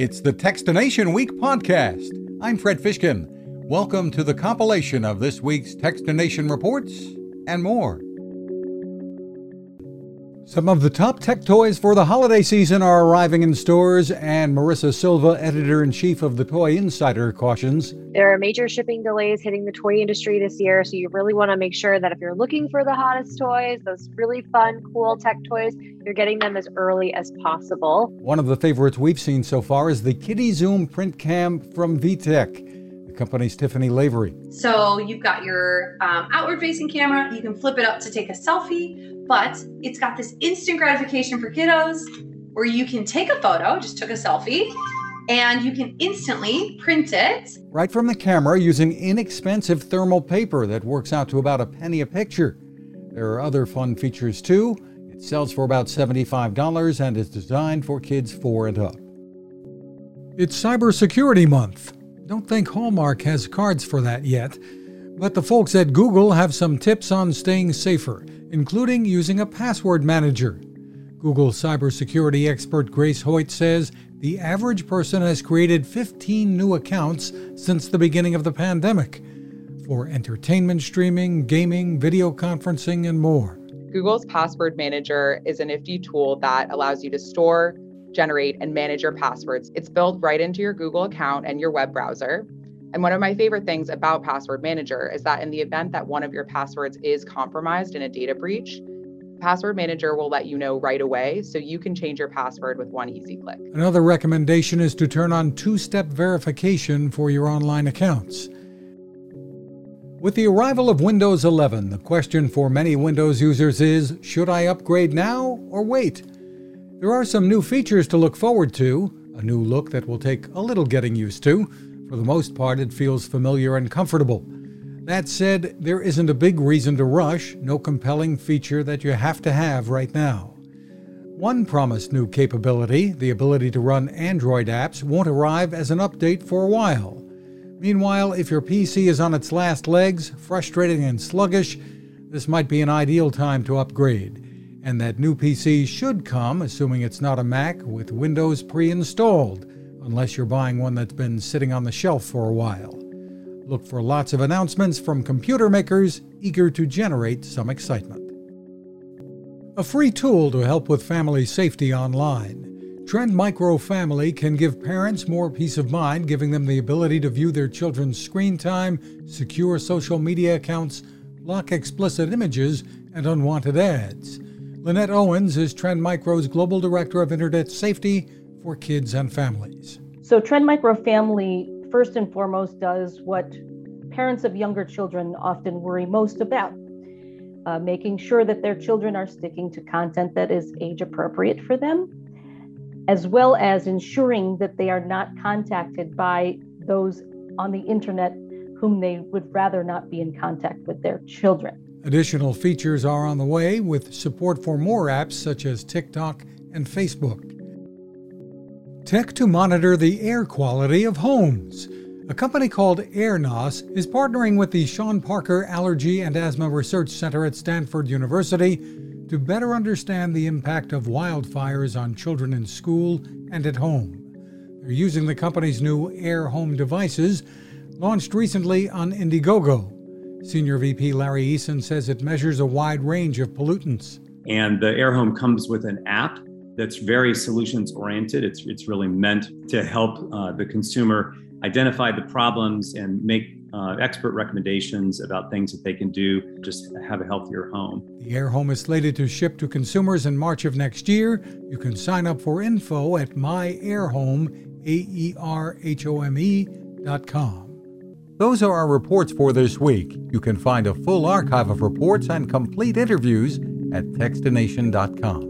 It's the Techstination Week podcast. I'm Fred Fishkin. Welcome to the compilation of this week's Techstination reports and more. Some of the top tech toys for the holiday season are arriving in stores, and Marissa Silva, editor in chief of the Toy Insider, cautions. There are major shipping delays hitting the toy industry this year, so you really want to make sure that if you're looking for the hottest toys, those really fun, cool tech toys, you're getting them as early as possible. One of the favorites we've seen so far is the KidiZoom print cam from VTech the company's Tiffany Lavery. So you've got your um, outward facing camera, you can flip it up to take a selfie, but it's got this instant gratification for kiddos where you can take a photo, just took a selfie, and you can instantly print it. Right from the camera using inexpensive thermal paper that works out to about a penny a picture. There are other fun features too. It sells for about $75 and is designed for kids 4 and up. It's Cybersecurity Month. Don't think Hallmark has cards for that yet, but the folks at Google have some tips on staying safer including using a password manager. Google cybersecurity expert Grace Hoyt says the average person has created 15 new accounts since the beginning of the pandemic for entertainment streaming, gaming, video conferencing, and more. Google's Password Manager is a nifty tool that allows you to store, generate, and manage your passwords. It's built right into your Google account and your web browser. And one of my favorite things about Password Manager is that in the event that one of your passwords is compromised in a data breach, Password Manager will let you know right away so you can change your password with one easy click. Another recommendation is to turn on two step verification for your online accounts. With the arrival of Windows 11, the question for many Windows users is should I upgrade now or wait? There are some new features to look forward to, a new look that will take a little getting used to for the most part, it feels familiar and comfortable. That said, there isn't a big reason to rush, no compelling feature that you have to have right now. One promised new capability, the ability to run Android apps, won't arrive as an update for a while. Meanwhile, if your PC is on its last legs, frustrating and sluggish, this might be an ideal time to upgrade. And that new PC should come, assuming it's not a Mac, with Windows pre installed unless you're buying one that's been sitting on the shelf for a while. Look for lots of announcements from computer makers eager to generate some excitement. A free tool to help with family safety online. Trend Micro Family can give parents more peace of mind, giving them the ability to view their children's screen time, secure social media accounts, block explicit images, and unwanted ads. Lynette Owens is Trend Micro's Global Director of Internet Safety for kids and families. So, Trend Micro Family, first and foremost, does what parents of younger children often worry most about uh, making sure that their children are sticking to content that is age appropriate for them, as well as ensuring that they are not contacted by those on the internet whom they would rather not be in contact with their children. Additional features are on the way with support for more apps such as TikTok and Facebook. Tech to monitor the air quality of homes. A company called AerNos is partnering with the Sean Parker Allergy and Asthma Research Center at Stanford University to better understand the impact of wildfires on children in school and at home. They're using the company's new AerHome devices, launched recently on Indiegogo. Senior VP Larry Eason says it measures a wide range of pollutants. And the AerHome comes with an app that's very solutions oriented. It's, it's really meant to help uh, the consumer identify the problems and make uh, expert recommendations about things that they can do just have a healthier home. The AerHome is slated to ship to consumers in March of next year. You can sign up for info at myaerhome, A-E-R-H-O-M-E dot com. Those are our reports for this week. You can find a full archive of reports and complete interviews at techstination.com.